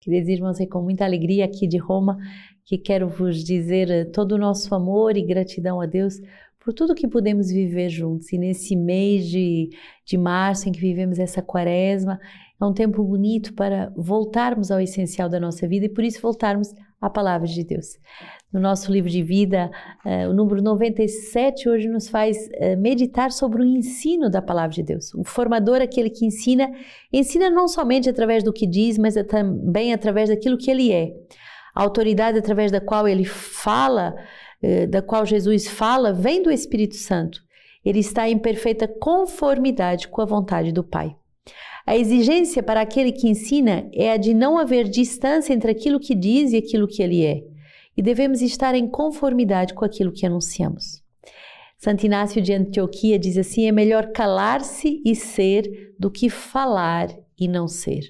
Queridos irmãos, é com muita alegria aqui de Roma que quero vos dizer eh, todo o nosso amor e gratidão a Deus por tudo que podemos viver juntos. E nesse mês de, de março em que vivemos essa quaresma, é um tempo bonito para voltarmos ao essencial da nossa vida e por isso voltarmos à palavra de Deus. No nosso livro de vida, uh, o número 97 hoje nos faz uh, meditar sobre o ensino da palavra de Deus. O formador, aquele que ensina, ensina não somente através do que diz, mas é também através daquilo que ele é. A autoridade através da qual ele fala, uh, da qual Jesus fala, vem do Espírito Santo. Ele está em perfeita conformidade com a vontade do Pai. A exigência para aquele que ensina é a de não haver distância entre aquilo que diz e aquilo que ele é e devemos estar em conformidade com aquilo que anunciamos. Santo Inácio de Antioquia diz assim: é melhor calar-se e ser do que falar e não ser.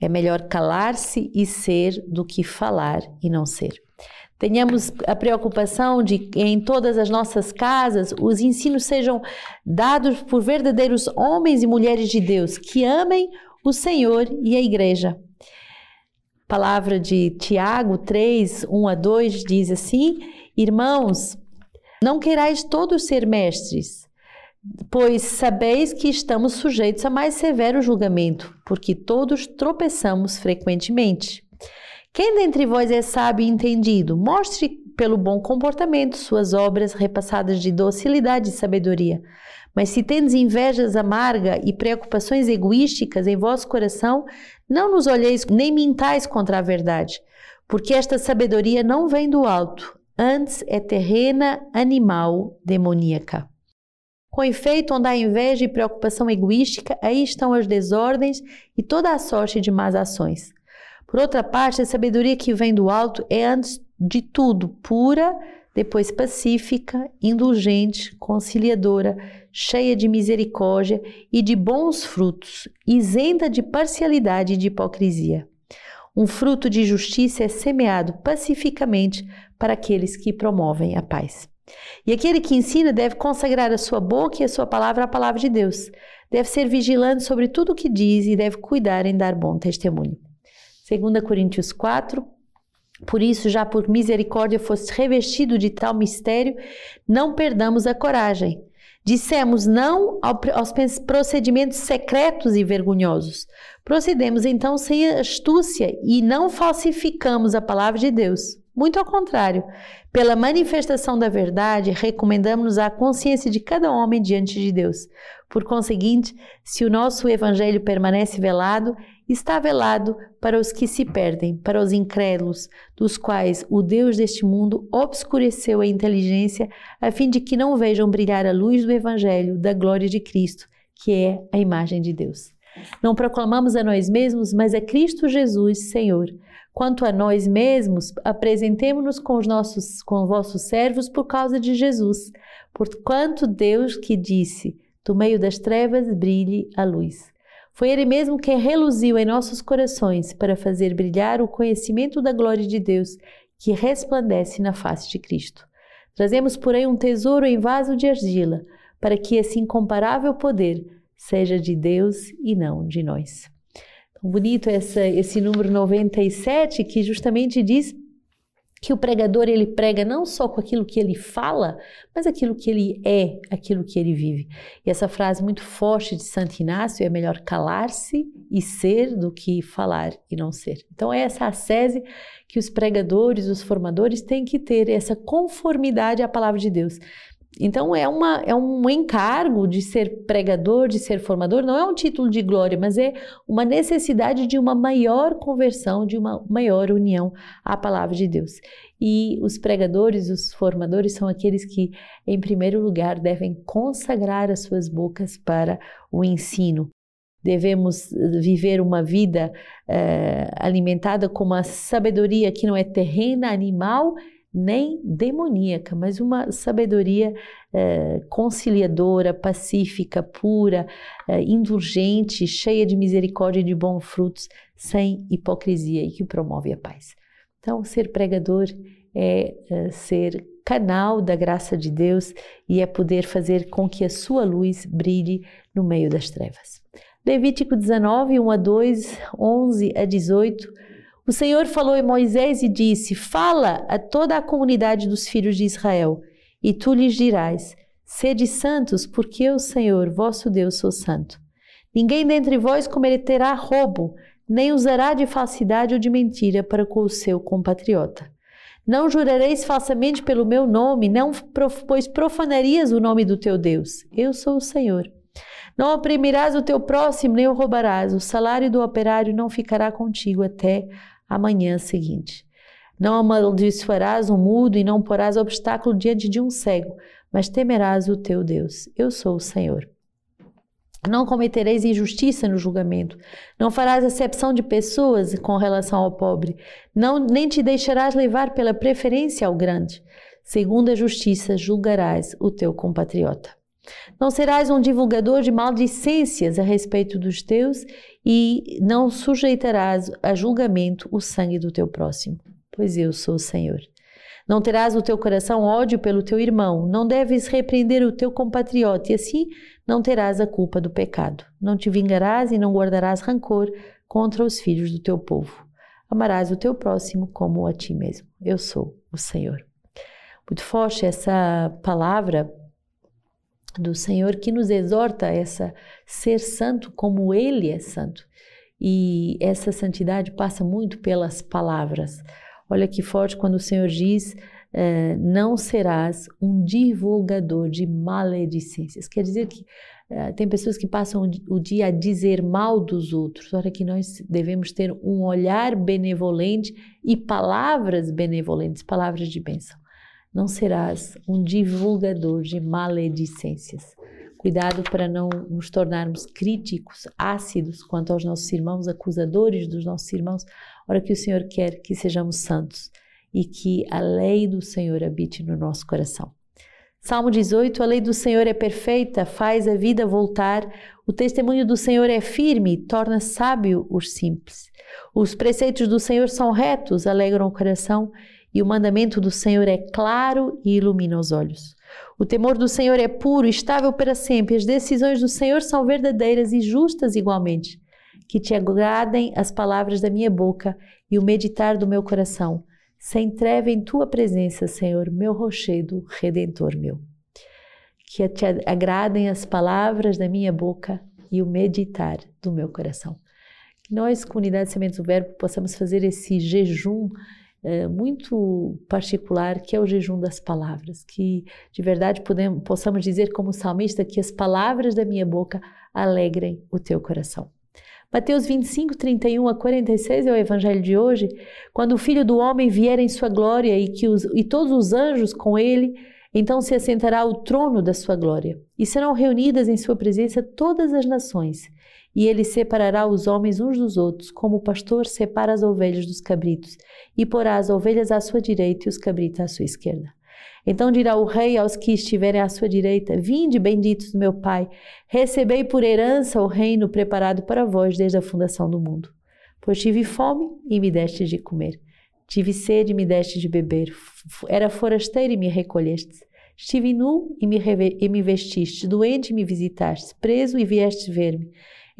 É melhor calar-se e ser do que falar e não ser. Tenhamos a preocupação de que em todas as nossas casas os ensinos sejam dados por verdadeiros homens e mulheres de Deus que amem o Senhor e a Igreja palavra de Tiago 3, 1 a 2 diz assim: Irmãos, não querais todos ser mestres, pois sabeis que estamos sujeitos a mais severo julgamento, porque todos tropeçamos frequentemente. Quem dentre vós é sábio e entendido, mostre pelo bom comportamento suas obras repassadas de docilidade e sabedoria. Mas se tendes invejas amarga e preocupações egoísticas em vosso coração, não nos olheis nem mintais contra a verdade, porque esta sabedoria não vem do alto, antes é terrena, animal, demoníaca. Com efeito, onde há inveja e preocupação egoística, aí estão as desordens e toda a sorte de más ações. Por outra parte, a sabedoria que vem do alto é antes de tudo pura, depois pacífica, indulgente, conciliadora, cheia de misericórdia e de bons frutos, isenta de parcialidade e de hipocrisia. Um fruto de justiça é semeado pacificamente para aqueles que promovem a paz. E aquele que ensina deve consagrar a sua boca e a sua palavra à palavra de Deus. Deve ser vigilante sobre tudo o que diz e deve cuidar em dar bom testemunho. 2 Coríntios 4, por isso, já por misericórdia foste revestido de tal mistério, não perdamos a coragem. Dissemos não aos procedimentos secretos e vergonhosos. Procedemos então sem astúcia e não falsificamos a palavra de Deus. Muito ao contrário, pela manifestação da verdade, recomendamos-nos à consciência de cada homem diante de Deus. Por conseguinte, se o nosso evangelho permanece velado, está velado para os que se perdem, para os incrédulos, dos quais o Deus deste mundo obscureceu a inteligência, a fim de que não vejam brilhar a luz do evangelho da glória de Cristo, que é a imagem de Deus. Não proclamamos a nós mesmos, mas a Cristo Jesus, Senhor. Quanto a nós mesmos, apresentemo-nos com os nossos com os vossos servos por causa de Jesus, porquanto Deus que disse: do meio das trevas brilhe a luz. Foi Ele mesmo quem reluziu em nossos corações para fazer brilhar o conhecimento da glória de Deus que resplandece na face de Cristo. Trazemos, porém, um tesouro em vaso de argila, para que esse incomparável poder seja de Deus e não de nós. Tão bonito essa, esse número 97 que justamente diz que o pregador ele prega não só com aquilo que ele fala, mas aquilo que ele é, aquilo que ele vive. E essa frase muito forte de Santo Inácio é melhor calar-se e ser do que falar e não ser. Então é essa a sese que os pregadores, os formadores têm que ter essa conformidade à palavra de Deus. Então é, uma, é um encargo de ser pregador, de ser formador, não é um título de glória, mas é uma necessidade de uma maior conversão, de uma maior união à palavra de Deus. E os pregadores, os formadores são aqueles que, em primeiro lugar, devem consagrar as suas bocas para o ensino. Devemos viver uma vida uh, alimentada com uma sabedoria que não é terrena, animal nem demoníaca, mas uma sabedoria eh, conciliadora, pacífica, pura, eh, indulgente, cheia de misericórdia e de bons frutos, sem hipocrisia e que promove a paz. Então, ser pregador é eh, ser canal da graça de Deus e é poder fazer com que a sua luz brilhe no meio das trevas. Levítico 19, 1 a 2, 11 a 18 O Senhor falou a Moisés e disse: Fala a toda a comunidade dos filhos de Israel, e tu lhes dirás: Sede santos, porque eu, Senhor, vosso Deus, sou santo. Ninguém dentre vós cometerá roubo, nem usará de falsidade ou de mentira para com o seu compatriota. Não jurareis falsamente pelo meu nome, não, pois profanarias o nome do teu Deus. Eu sou o Senhor. Não oprimirás o teu próximo, nem o roubarás. O salário do operário não ficará contigo até a manhã seguinte. Não amaldiçoarás o mudo e não porás obstáculo diante de um cego, mas temerás o teu Deus. Eu sou o Senhor. Não cometereis injustiça no julgamento. Não farás acepção de pessoas com relação ao pobre. Não, nem te deixarás levar pela preferência ao grande. Segundo a justiça, julgarás o teu compatriota. Não serás um divulgador de maldicências a respeito dos teus e não sujeitarás a julgamento o sangue do teu próximo, pois eu sou o Senhor. Não terás o teu coração ódio pelo teu irmão, não deves repreender o teu compatriota, e assim não terás a culpa do pecado. Não te vingarás e não guardarás rancor contra os filhos do teu povo. Amarás o teu próximo como a ti mesmo. Eu sou o Senhor. Muito forte essa palavra do Senhor que nos exorta a essa ser santo como ele é santo. E essa santidade passa muito pelas palavras. Olha que forte quando o Senhor diz: eh, não serás um divulgador de maledicências. Quer dizer que eh, tem pessoas que passam o dia a dizer mal dos outros. Olha que nós devemos ter um olhar benevolente e palavras benevolentes, palavras de bênção. Não serás um divulgador de maledicências. Cuidado para não nos tornarmos críticos, ácidos quanto aos nossos irmãos, acusadores dos nossos irmãos. Ora que o Senhor quer que sejamos santos e que a lei do Senhor habite no nosso coração. Salmo 18: A lei do Senhor é perfeita, faz a vida voltar. O testemunho do Senhor é firme, torna sábio os simples. Os preceitos do Senhor são retos, alegram o coração, e o mandamento do Senhor é claro e ilumina os olhos. O temor do Senhor é puro, estável para sempre. As decisões do Senhor são verdadeiras e justas igualmente. Que te agradem as palavras da minha boca e o meditar do meu coração, sem treva em tua presença, Senhor, meu rochedo, redentor meu. Que te agradem as palavras da minha boca e o meditar do meu coração. Que nós, comunidade Sementes do Verbo, possamos fazer esse jejum é, muito particular, que é o jejum das palavras, que de verdade podemos, possamos dizer como salmista que as palavras da minha boca alegrem o teu coração. Mateus 25, 31 a 46 é o evangelho de hoje, quando o Filho do Homem vier em sua glória e, que os, e todos os anjos com ele, então se assentará o trono da sua glória, e serão reunidas em sua presença todas as nações, e ele separará os homens uns dos outros, como o pastor separa as ovelhas dos cabritos, e porá as ovelhas à sua direita e os cabritos à sua esquerda. Então dirá o rei aos que estiverem à sua direita: Vinde, benditos do meu Pai, recebei por herança o reino preparado para vós desde a fundação do mundo. Pois tive fome e me deste de comer, tive sede e me deste de beber, era forasteiro e me recolhestes. Estive nu e me, e me vestiste, doente e me visitastes, preso e vieste ver-me.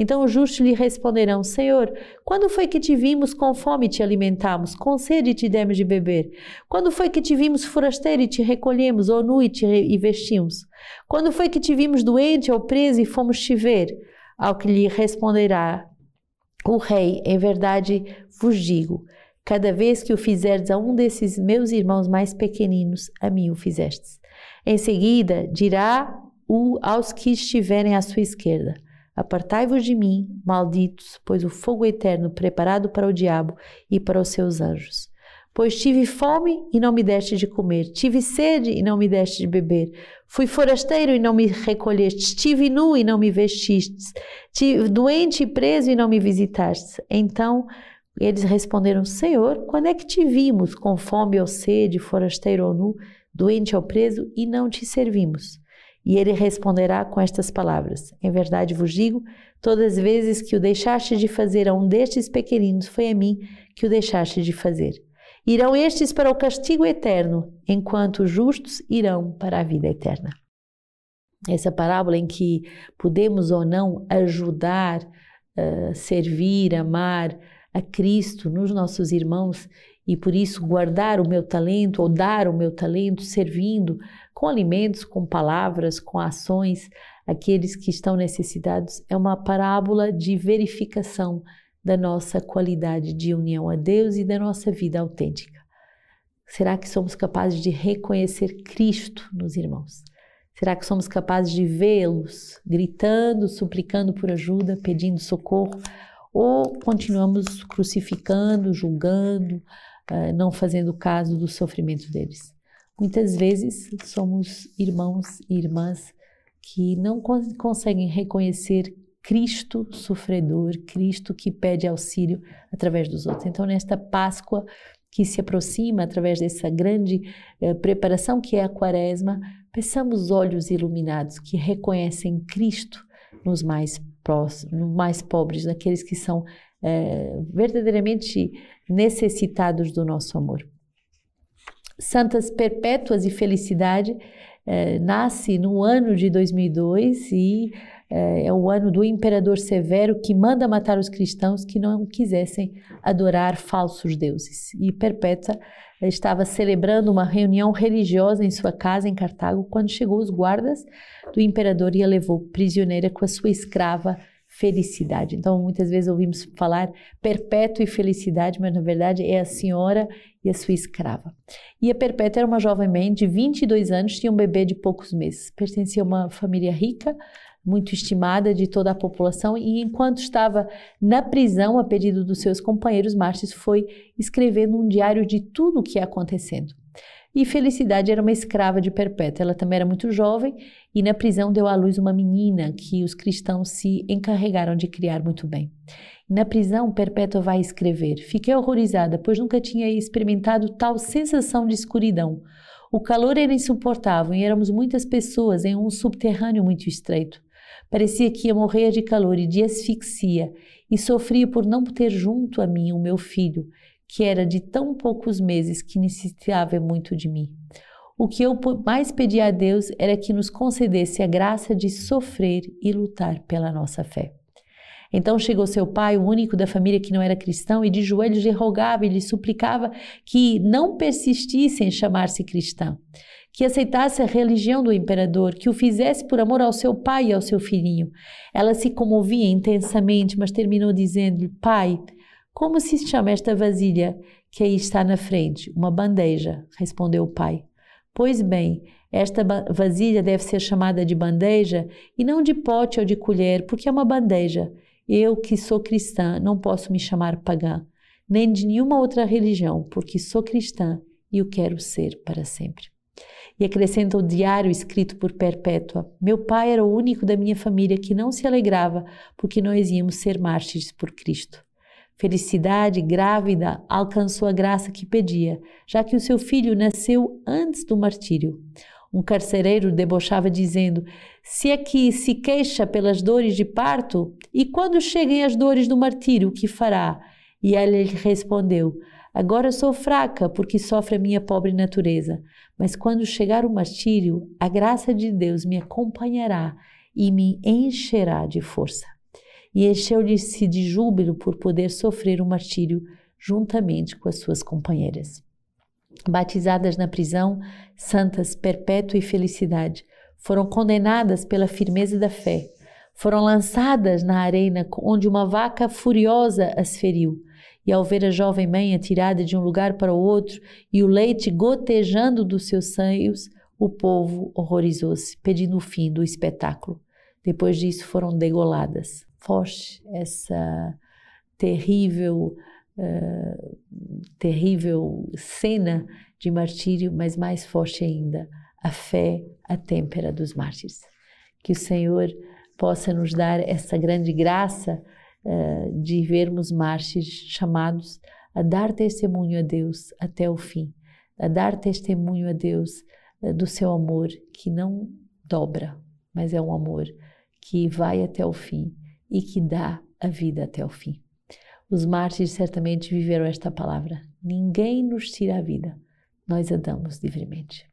Então os justos lhe responderão: Senhor, quando foi que te vimos com fome e te alimentamos, com sede e te demos de beber? Quando foi que te vimos forasteiro e te recolhemos, ou nu e te e vestimos? Quando foi que te vimos doente ou preso e fomos te ver? Ao que lhe responderá o rei: Em verdade vos digo, cada vez que o fizerdes a um desses meus irmãos mais pequeninos, a mim o fizestes. Em seguida dirá o aos que estiverem à sua esquerda: Apartai-vos de mim, malditos, pois o fogo eterno preparado para o diabo e para os seus anjos. Pois tive fome e não me deste de comer, tive sede e não me deste de beber, fui forasteiro e não me recolheste, estive nu e não me vestistes, tive doente e preso e não me visitastes. Então eles responderam: Senhor, quando é que te vimos com fome ou sede, forasteiro ou nu, doente ou preso e não te servimos? E ele responderá com estas palavras: Em verdade vos digo, todas as vezes que o deixaste de fazer a um destes pequeninos, foi a mim que o deixaste de fazer. Irão estes para o castigo eterno, enquanto os justos irão para a vida eterna. Essa parábola em que podemos ou não ajudar, uh, servir, amar a Cristo nos nossos irmãos e por isso guardar o meu talento ou dar o meu talento servindo com alimentos, com palavras, com ações aqueles que estão necessitados é uma parábola de verificação da nossa qualidade de união a Deus e da nossa vida autêntica. Será que somos capazes de reconhecer Cristo nos irmãos? Será que somos capazes de vê-los gritando, suplicando por ajuda, pedindo socorro? Ou continuamos crucificando, julgando, uh, não fazendo caso do sofrimento deles? Muitas vezes somos irmãos e irmãs que não conseguem reconhecer Cristo sofredor, Cristo que pede auxílio através dos outros. Então, nesta Páscoa que se aproxima, através dessa grande eh, preparação que é a Quaresma, peçamos olhos iluminados que reconhecem Cristo nos mais próximos, nos mais pobres, naqueles que são eh, verdadeiramente necessitados do nosso amor. Santas Perpétuas e Felicidade eh, nasce no ano de 2002 e é, é o ano do imperador Severo que manda matar os cristãos que não quisessem adorar falsos deuses. E Perpétua estava celebrando uma reunião religiosa em sua casa em Cartago quando chegou os guardas do imperador e a levou prisioneira com a sua escrava Felicidade. Então, muitas vezes ouvimos falar perpétua e felicidade, mas na verdade é a senhora e a sua escrava. E a Perpétua era uma jovem mãe de 22 anos, tinha um bebê de poucos meses. Pertencia a uma família rica, muito estimada de toda a população, e enquanto estava na prisão, a pedido dos seus companheiros mártires, foi escrevendo um diário de tudo o que ia acontecendo. E Felicidade era uma escrava de Perpétua. Ela também era muito jovem e na prisão deu à luz uma menina que os cristãos se encarregaram de criar muito bem. Na prisão, Perpétua vai escrever: Fiquei horrorizada, pois nunca tinha experimentado tal sensação de escuridão. O calor era insuportável e éramos muitas pessoas em um subterrâneo muito estreito. Parecia que ia morrer de calor e de asfixia, e sofria por não ter junto a mim o meu filho, que era de tão poucos meses que necessitava muito de mim. O que eu mais pedia a Deus era que nos concedesse a graça de sofrer e lutar pela nossa fé. Então chegou seu pai, o único da família que não era cristão, e de joelhos lhe rogava e lhe suplicava que não persistisse em chamar-se cristão que aceitasse a religião do imperador, que o fizesse por amor ao seu pai e ao seu filhinho. Ela se comovia intensamente, mas terminou dizendo-lhe: Pai, como se chama esta vasilha que aí está na frente? Uma bandeja, respondeu o pai. Pois bem, esta vasilha deve ser chamada de bandeja e não de pote ou de colher, porque é uma bandeja. Eu, que sou cristã, não posso me chamar pagã, nem de nenhuma outra religião, porque sou cristã e o quero ser para sempre. E acrescenta o diário escrito por Perpétua: Meu pai era o único da minha família que não se alegrava porque nós íamos ser mártires por Cristo. Felicidade, grávida, alcançou a graça que pedia, já que o seu filho nasceu antes do martírio. Um carcereiro debochava dizendo: Se é que se queixa pelas dores de parto, e quando cheguem as dores do martírio, o que fará? E ela lhe respondeu: Agora sou fraca porque sofre a minha pobre natureza, mas quando chegar o martírio, a graça de Deus me acompanhará e me encherá de força. E encheu-lhe-se de júbilo por poder sofrer o martírio juntamente com as suas companheiras. Batizadas na prisão, santas, perpétua e felicidade, foram condenadas pela firmeza da fé. Foram lançadas na arena onde uma vaca furiosa as feriu e ao ver a jovem mãe atirada de um lugar para o outro e o leite gotejando dos seus seios, o povo horrorizou-se, pedindo o fim do espetáculo. Depois disso foram degoladas. Foge essa terrível, uh, terrível cena de martírio, mas mais forte ainda, a fé, a têmpera dos mártires. Que o Senhor possa nos dar essa grande graça uh, de vermos mártires chamados a dar testemunho a Deus até o fim, a dar testemunho a Deus uh, do seu amor que não dobra, mas é um amor que vai até o fim e que dá a vida até o fim. Os mártires certamente viveram esta palavra: ninguém nos tira a vida, nós a damos livremente.